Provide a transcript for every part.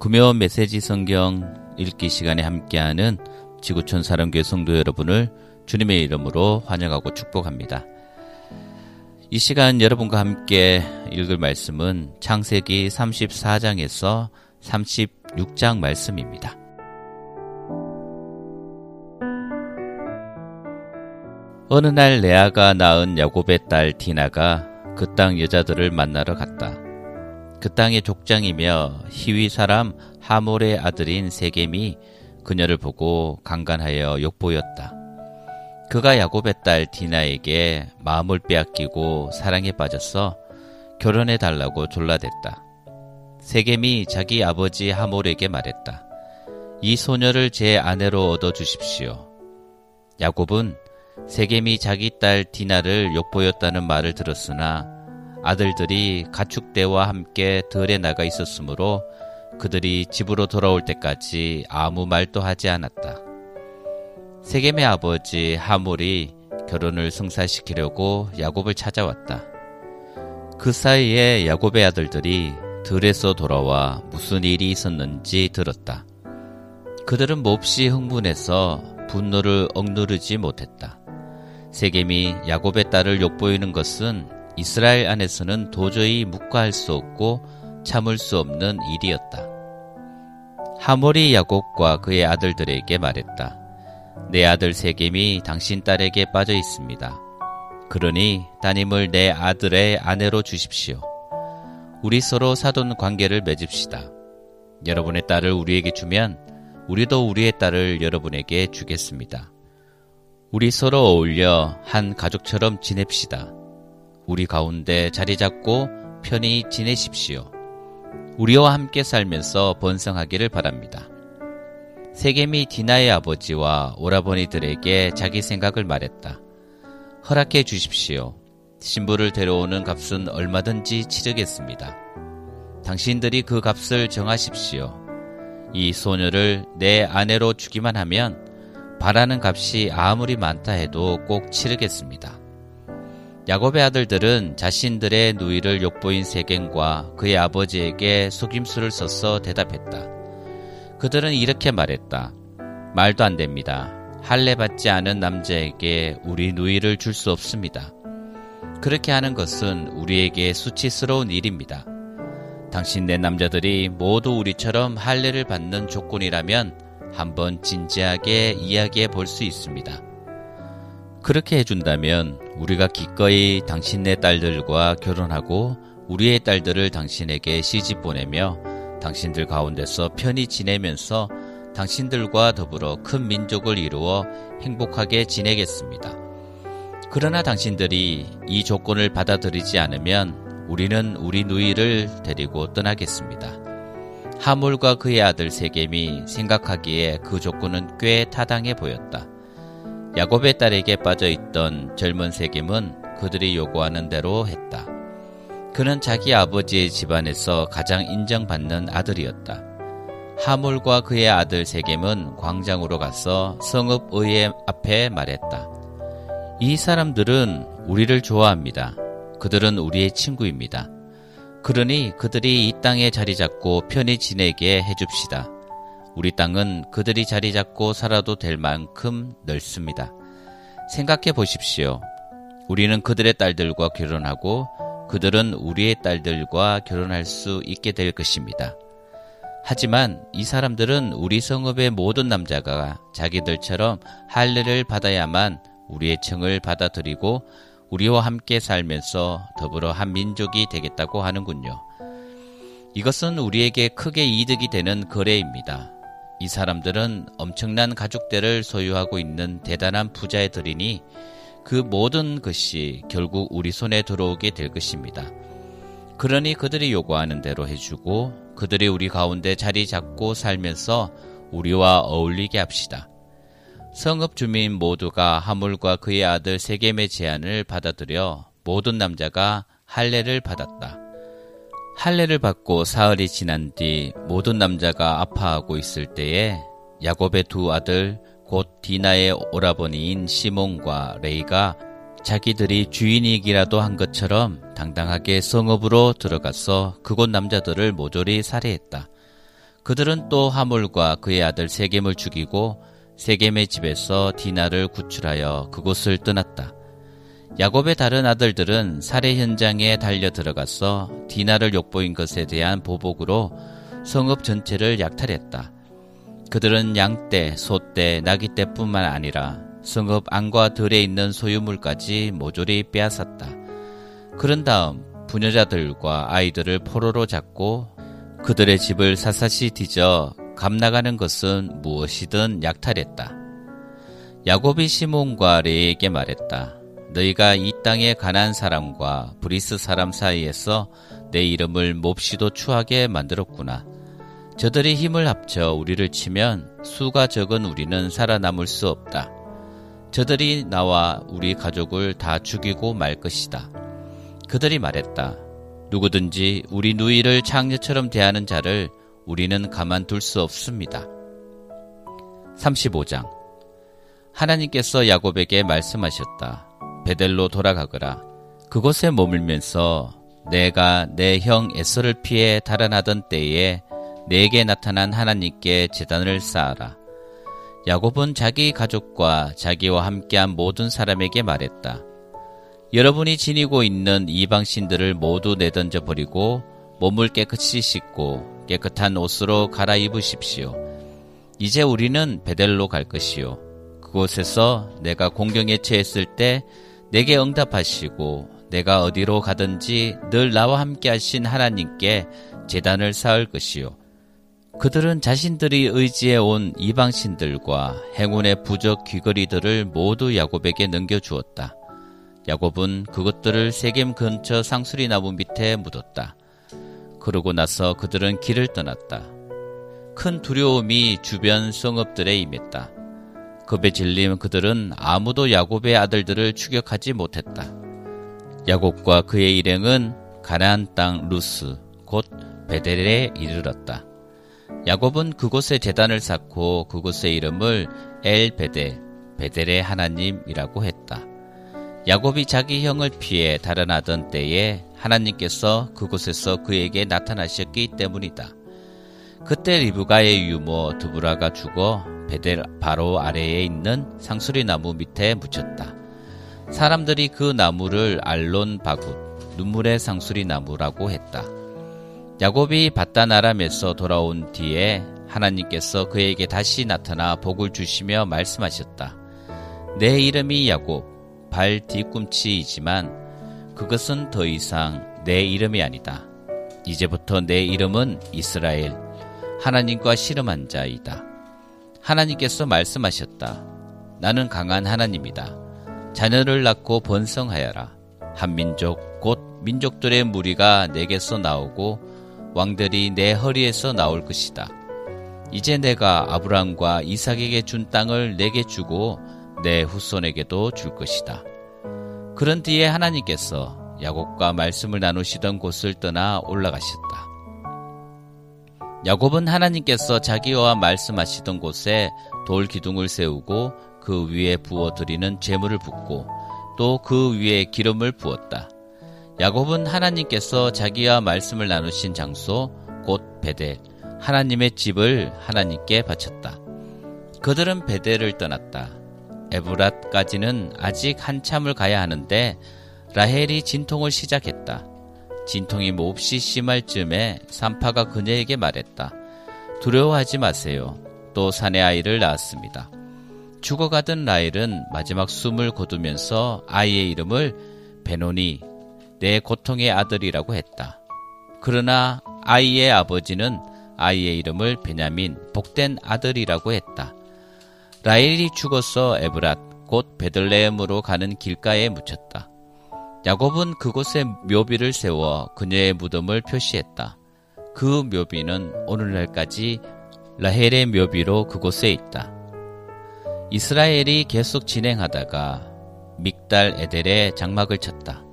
구묘 메시지 성경 읽기 시간에 함께하는 지구촌 사랑교회 성도 여러분을 주님의 이름으로 환영하고 축복합니다. 이 시간 여러분과 함께 읽을 말씀은 창세기 34장에서 36장 말씀입니다. 어느 날 레아가 낳은 야곱의 딸 디나가 그 땅 여자들을 만나러 갔다. 그 땅의 족장이며 히위 사람 하몰의 아들인 세겜이 그녀를 보고 강간하여 욕보였다. 그가 야곱의 딸 디나에게 마음을 빼앗기고 사랑에 빠졌어 결혼해 달라고 졸라댔다. 세겜이 자기 아버지 하몰에게 말했다. 이 소녀를 제 아내로 얻어 주십시오. 야곱은 세겜이 자기 딸 디나를 욕보였다는 말을 들었으나 아들들이 가축대와 함께 들에 나가 있었으므로 그들이 집으로 돌아올 때까지 아무 말도 하지 않았다. 세겜의 아버지 하몰이 결혼을 성사시키려고 야곱을 찾아왔다. 그 사이에 야곱의 아들들이 들에서 돌아와 무슨 일이 있었는지 들었다. 그들은 몹시 흥분해서 분노를 억누르지 못했다. 세겜이 야곱의 딸을 욕보이는 것은 이스라엘 안에서는 도저히 묵과할 수 없고 참을 수 없는 일이었다. 하몰이 야곱과 그의 아들들에게 말했다. 내 아들 세겜이 당신 딸에게 빠져 있습니다. 그러니 따님을 내 아들의 아내로 주십시오. 우리 서로 사돈 관계를 맺읍시다. 여러분의 딸을 우리에게 주면 우리도 우리의 딸을 여러분에게 주겠습니다. 우리 서로 어울려 한 가족처럼 지냅시다. 우리 가운데 자리 잡고 편히 지내십시오. 우리와 함께 살면서 번성하기를 바랍니다. 세겜이 디나의 아버지와 오라버니들에게 자기 생각을 말했다. 허락해 주십시오. 신부를 데려오는 값은 얼마든지 치르겠습니다. 당신들이 그 값을 정하십시오. 이 소녀를 내 아내로 주기만 하면 바라는 값이 아무리 많다 해도 꼭 치르겠습니다. 야곱의 아들들은 자신들의 누이를 욕보인 세겜과 그의 아버지에게 속임수를 써서 대답했다. 그들은 이렇게 말했다. 말도 안 됩니다. 할례 받지 않은 남자에게 우리 누이를 줄 수 없습니다. 그렇게 하는 것은 우리에게 수치스러운 일입니다. 당신네 남자들이 모두 우리처럼 할례를 받는 조건이라면 한번 진지하게 이야기해 볼 수 있습니다. 그렇게 해준다면 우리가 기꺼이 당신네 딸들과 결혼하고 우리의 딸들을 당신에게 시집 보내며 당신들 가운데서 편히 지내면서 당신들과 더불어 큰 민족을 이루어 행복하게 지내겠습니다. 그러나 당신들이 이 조건을 받아들이지 않으면 우리는 우리 누이를 데리고 떠나겠습니다. 하물과 그의 아들 세겜이 생각하기에 그 조건은 꽤 타당해 보였다. 야곱의 딸에게 빠져 있던 젊은 세겜은 그들이 요구하는 대로 했다. 그는 자기 아버지의 집안에서 가장 인정받는 아들이었다. 하물과 그의 아들 세겜은 광장으로 가서 성읍 의회 앞에 말했다. 이 사람들은 우리를 좋아합니다. 그들은 우리의 친구입니다. 그러니 그들이 이 땅에 자리 잡고 편히 지내게 해줍시다. 우리 땅은 그들이 자리 잡고 살아도 될 만큼 넓습니다. 생각해 보십시오. 우리는 그들의 딸들과 결혼하고 그들은 우리의 딸들과 결혼할 수 있게 될 것입니다. 하지만 이 사람들은 우리 성읍의 모든 남자가 자기들처럼 할례를 받아야만 우리의 청을 받아들이고 우리와 함께 살면서 더불어 한 민족이 되겠다고 하는군요. 이것은 우리에게 크게 이득이 되는 거래입니다. 이 사람들은 엄청난 가족대를 소유하고 있는 대단한 부자애들이니 그 모든 것이 결국 우리 손에 들어오게 될 것입니다. 그러니 그들이 요구하는 대로 해주고 그들이 우리 가운데 자리 잡고 살면서 우리와 어울리게 합시다. 성읍 주민 모두가 하물과 그의 아들 세겜의 제안을 받아들여 모든 남자가 할례를 받았다. 할례를 받고 사흘이 지난 뒤 모든 남자가 아파하고 있을 때에 야곱의 두 아들 곧 디나의 오라버니인 시몬과 레이가 자기들이 주인이기라도 한 것처럼 당당하게 성읍으로 들어가서 그곳 남자들을 모조리 살해했다. 그들은 또 하물과 그의 아들 세겜을 죽이고 세겜의 집에서 디나를 구출하여 그곳을 떠났다. 야곱의 다른 아들들은 살해 현장에 달려 들어가서 디나를 욕보인 것에 대한 보복으로 성읍 전체를 약탈했다. 그들은 양떼, 소떼, 나귀떼뿐만 아니라 성읍 안과 들에 있는 소유물까지 모조리 빼앗았다. 그런 다음 부녀자들과 아이들을 포로로 잡고 그들의 집을 사사시 뒤져 값나가는 것은 무엇이든 약탈했다. 야곱이 시몬과 레위에게 말했다. 너희가 이 땅의 가나안 사람과 브리스 사람 사이에서 내 이름을 몹시도 추하게 만들었구나. 저들이 힘을 합쳐 우리를 치면 수가 적은 우리는 살아남을 수 없다. 저들이 나와 우리 가족을 다 죽이고 말 것이다. 그들이 말했다. 누구든지 우리 누이를 창녀처럼 대하는 자를 우리는 가만둘 수 없습니다. 35장 하나님께서 야곱에게 말씀하셨다. 베델로 돌아가거라. 그곳에 머물면서 내가 내 형 에서를 피해 달아나던 때에 내게 나타난 하나님께 재단을 쌓아라. 야곱은 자기 가족과 자기와 함께한 모든 사람에게 말했다. 여러분이 지니고 있는 이방 신들을 모두 내던져 버리고 몸을 깨끗이 씻고 깨끗한 옷으로 갈아입으십시오. 이제 우리는 베델로 갈 것이요. 그곳에서 내가 공경에 처했을 때 내게 응답하시고 내가 어디로 가든지 늘 나와 함께 하신 하나님께 재단을 쌓을 것이요. 그들은 자신들이 의지해 온 이방신들과 행운의 부적 귀걸이들을 모두 야곱에게 넘겨주었다. 야곱은 그것들을 세겜 근처 상수리 나무 밑에 묻었다. 그러고 나서 그들은 길을 떠났다. 큰 두려움이 주변 성읍들에 임했다. 겁에 질린 그들은 아무도 야곱의 아들들을 추격하지 못했다. 야곱과 그의 일행은 가나안 땅 루스 곧 베델에 이르렀다. 야곱은 그곳에 제단을 쌓고 그곳의 이름을 엘 베델, 베델의 하나님이라고 했다. 야곱이 자기 형을 피해 달아나던 때에 하나님께서 그곳에서 그에게 나타나셨기 때문이다. 그때 리브가의 유모 드보라가 죽어 베델 바로 아래에 있는 상수리 나무 밑에 묻혔다. 사람들이 그 나무를 알론 바굿, 눈물의 상수리 나무라고 했다. 야곱이 바다나람에서 돌아온 뒤에 하나님께서 그에게 다시 나타나 복을 주시며 말씀하셨다. 내 이름이 야곱, 발 뒤꿈치이지만 그것은 더 이상 내 이름이 아니다. 이제부터 내 이름은 이스라엘, 하나님과 씨름한 자이다. 하나님께서 말씀하셨다. 나는 강한 하나님이다. 자녀를 낳고 번성하여라. 한 민족, 곧 민족들의 무리가 내게서 나오고 왕들이 내 허리에서 나올 것이다. 이제 내가 아브람과 이삭에게 준 땅을 내게 주고 내 후손에게도 줄 것이다. 그런 뒤에 하나님께서 야곱과 말씀을 나누시던 곳을 떠나 올라가셨다. 야곱은 하나님께서 자기와 말씀하시던 곳에 돌 기둥을 세우고 그 위에 부어 드리는 재물을 붓고 또 그 위에 기름을 부었다. 야곱은 하나님께서 자기와 말씀을 나누신 장소 곧 베델 하나님의 집을 하나님께 바쳤다. 그들은 베델을 떠났다. 에브랏까지는 아직 한참을 가야 하는데 라헬이 진통을 시작했다. 진통이 몹시 심할 즈음에 산파가 그녀에게 말했다. 두려워하지 마세요. 또 사내 아이를 낳았습니다. 죽어가던 라헬은 마지막 숨을 거두면서 아이의 이름을 베노니 내 고통의 아들이라고 했다. 그러나 아이의 아버지는 아이의 이름을 베냐민 복된 아들이라고 했다. 라헬이 죽어서 에브랏 곧 베들레헴으로 가는 길가에 묻혔다. 야곱은 그곳에 묘비를 세워 그녀의 무덤을 표시했다. 그 묘비는 오늘날까지 라헬의 묘비로 그곳에 있다. 이스라엘이 계속 진행하다가 믹달 에델에 장막을 쳤다.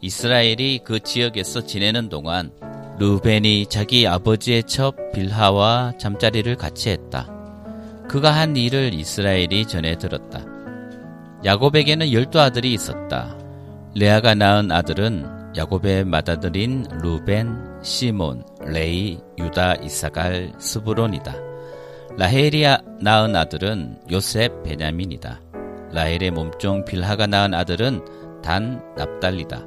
이스라엘이 그 지역에서 지내는 동안 루벤이 자기 아버지의 첩 빌하와 잠자리를 같이 했다. 그가 한 일을 이스라엘이 전해 들었다. 야곱에게는 열두 아들이 있었다. 레아가 낳은 아들은 야곱의 맏아들인 루벤, 시몬, 레위, 유다, 잇사갈, 스불론이다. 라헬이 낳은 아들은 요셉, 베냐민이다. 라헬의 몸종 빌하가 낳은 아들은 단, 납달리다.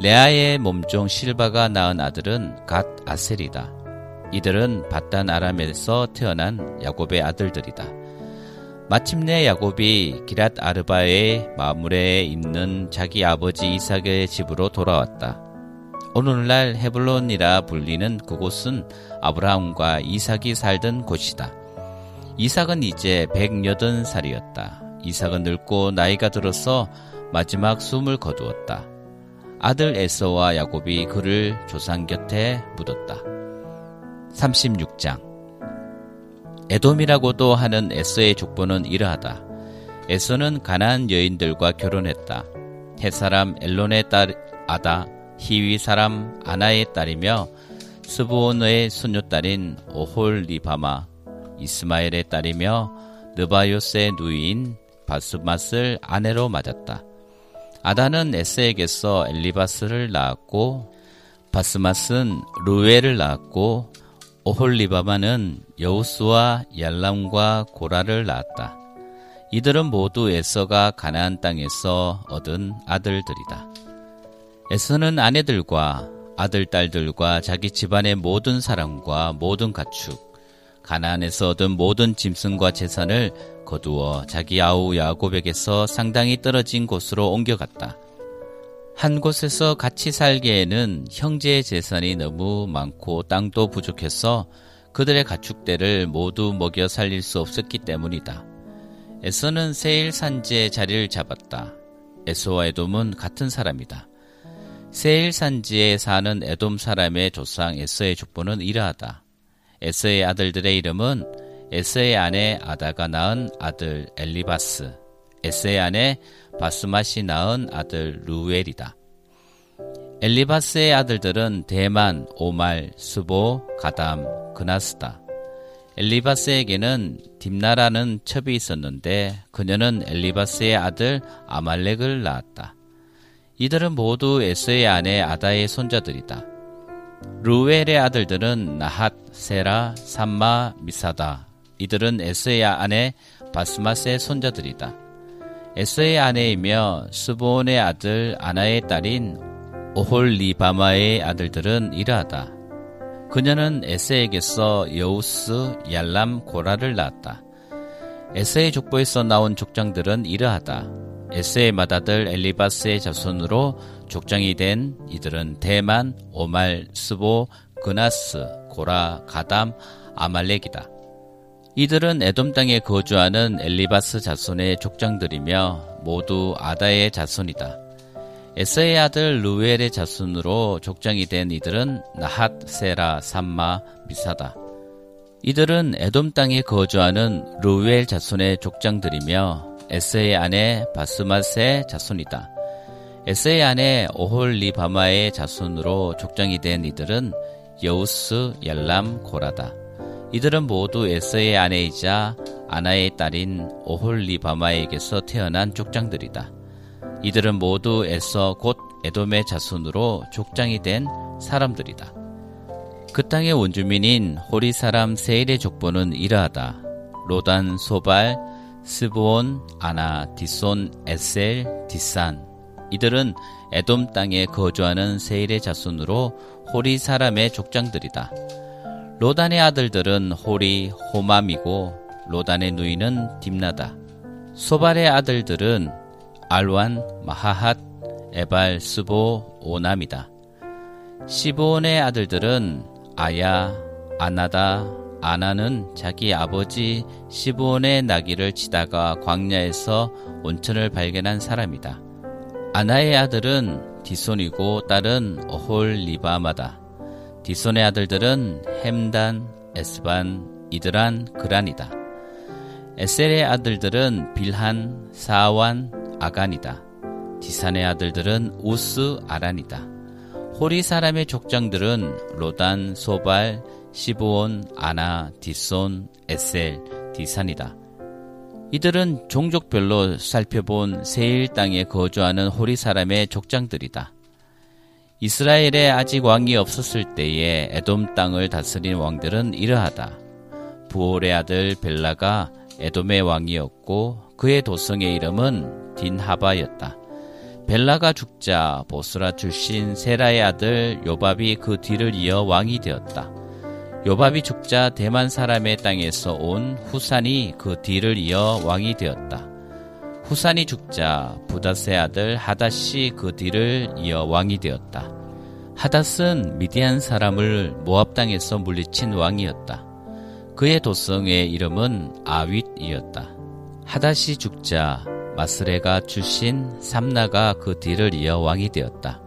레아의 몸종 실바가 낳은 아들은 갓 아셀이다. 이들은 바단 아람에서 태어난 야곱의 아들들이다. 마침내 야곱이 기랏 아르바의 마무레에 있는 자기 아버지 이삭의 집으로 돌아왔다. 오늘날 헤블론이라 불리는 그곳은 아브라함과 이삭이 살던 곳이다. 이삭은 이제 180살이었다. 이삭은 늙고 나이가 들어서 마지막 숨을 거두었다. 아들 에서와 야곱이 그를 조상 곁에 묻었다. 36장 에돔이라고도 하는 에서의 족보는 이러하다. 에서는 가나안 여인들과 결혼했다. 햇사람 엘론의 딸 아다, 히위 사람 아나의 딸이며 스브온의 손녀딸인 오홀리바마, 이스마엘의 딸이며 느바요스의 누이인 바스맛을 아내로 맞았다. 아다는 에스에게서 엘리바스를 낳았고 바스맛은 루엘을 낳았고 오홀리바마는 여우스와 얄람과 고라를 낳았다. 이들은 모두 에서가 가나안 땅에서 얻은 아들들이다. 에서는 아내들과 아들 딸들과 자기 집안의 모든 사람과 모든 가축 가나안에서 얻은 모든 짐승과 재산을 거두어 자기 아우 야곱에게서 상당히 떨어진 곳으로 옮겨갔다. 한 곳에서 같이 살기에는 형제의 재산이 너무 많고 땅도 부족해서 그들의 가축대를 모두 먹여 살릴 수 없었기 때문이다. 에서는 세일 산지에 자리를 잡았다. 에서와 에돔은 같은 사람이다. 세일 산지에 사는 에돔 사람의 조상 에서의 족보는 이러하다. 에서의 아들들의 이름은 에서의 아내 아다가 낳은 아들 엘리바스, 에서의 아내 바스맛이 낳은 아들 루엘이다. 엘리바스의 아들들은 대만, 오말, 수보, 가담, 그나스다. 엘리바스에게는 딥나라는 첩이 있었는데 그녀는 엘리바스의 아들 아말렉을 낳았다. 이들은 모두 에서의 아내 아다의 손자들이다. 루엘의 아들들은 나핫, 세라, 삼마, 미사다, 이들은 에스의 아내 바스마스의 손자들이다. 에스의 아내이며 스보온의 아들 아나의 딸인 오홀리바마의 아들들은 이러하다. 그녀는 에스에게서 여우스, 얄람, 고라를 낳았다. 에스의 족보에서 나온 족장들은 이러하다. 에스의 맏아들 엘리바스의 자손으로 족장이 된 이들은 대만, 오말, 스보, 그나스, 고라, 가담, 아말렉이다. 이들은 에돔 땅에 거주하는 엘리바스 자손의 족장들이며 모두 아다의 자손이다. 에서의 아들 루엘의 자손으로 족장이 된 이들은 나핫, 세라, 삼마, 미사다. 이들은 에돔 땅에 거주하는 루엘 자손의 족장들이며 에서의 아내 바스맛의 자손이다. 에서의 아내 오홀리바마의 자손으로 족장이 된 이들은 여우스, 얄람, 고라다. 이들은 모두 에서의 아내이자 아나의 딸인 오홀리바마에게서 태어난 족장들이다. 이들은 모두 에서 곧 에돔의 자손으로 족장이 된 사람들이다. 그 땅의 원주민인 호리 사람 세일의 족보는 이러하다. 로단, 소발, 시브온, 아나, 디손, 에셀, 디산. 이들은 에돔 땅에 거주하는 세일의 자손으로 호리 사람의 족장들이다. 로단의 아들들은 호리, 호맘이고 로단의 누이는 딤나다. 소발의 아들들은 알완, 마나핫, 에발, 스보, 오남이다. 시브온의 아들들은 아야, 아나다, 아나는 자기 아버지 시보온의 나귀를 치다가 광야에서 온천을 발견한 사람이다. 아나의 아들은 디손이고 딸은 어홀 리바마다. 디손의 아들들은 햄단, 에스반, 이드란, 그란이다. 에셀의 아들들은 빌한, 사완, 아간이다. 디산의 아들들은 우스, 아란이다. 호리 사람의 족장들은 로단, 소발, 시브온, 아나, 디손, 에셀, 디산이다. 이들은 종족별로 살펴본 세일 땅에 거주하는 호리 사람의 족장들이다. 이스라엘에 아직 왕이 없었을 때에 에돔 땅을 다스린 왕들은 이러하다. 부올의 아들 벨라가 에돔의 왕이었고 그의 도성의 이름은 딘하바였다. 벨라가 죽자 보스라 출신 세라의 아들 요밥이 그 뒤를 이어 왕이 되었다. 요밥이 죽자 대만 사람의 땅에서 온 후산이 그 뒤를 이어 왕이 되었다. 후산이 죽자 부다스의 아들 하닷이 그 뒤를 이어 왕이 되었다. 하닷은 미디안 사람을 모압 땅에서 물리친 왕이었다. 그의 도성의 이름은 아윗이었다. 하닷이 죽자 마스레가 출신 삼나가 그 뒤를 이어 왕이 되었다.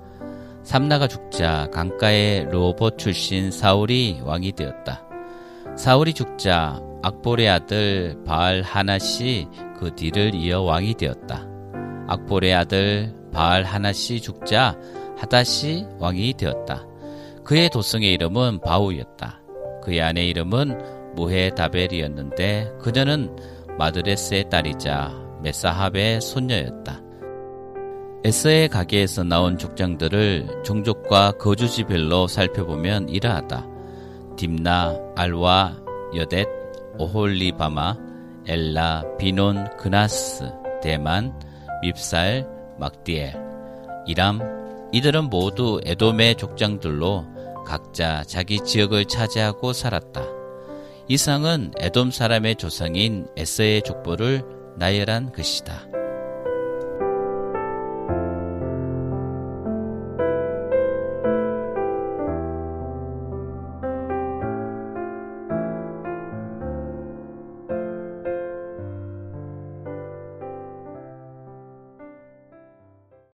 삼나가 죽자 강가의 로봇 출신 사울이 왕이 되었다. 사울이 죽자 악볼의 아들 바알 하나시 그 뒤를 이어 왕이 되었다. 악볼의 아들 바알 하나시 죽자 하다시 왕이 되었다. 그의 도성의 이름은 바우였다. 그의 아내 이름은 무헤다벨이었는데 그녀는 마드레스의 딸이자 메사합의 손녀였다. 에스의 가게에서 나온 족장들을 종족과 거주지별로 살펴보면 이러하다. 딥나, 알와, 여댓, 오홀리바마, 엘라, 비논, 그나스, 대만, 밉살, 막디엘, 이람, 이들은 모두 에돔의 족장들로 각자 자기 지역을 차지하고 살았다. 이상은 에돔 사람의 조상인 에스의 족보를 나열한 것이다.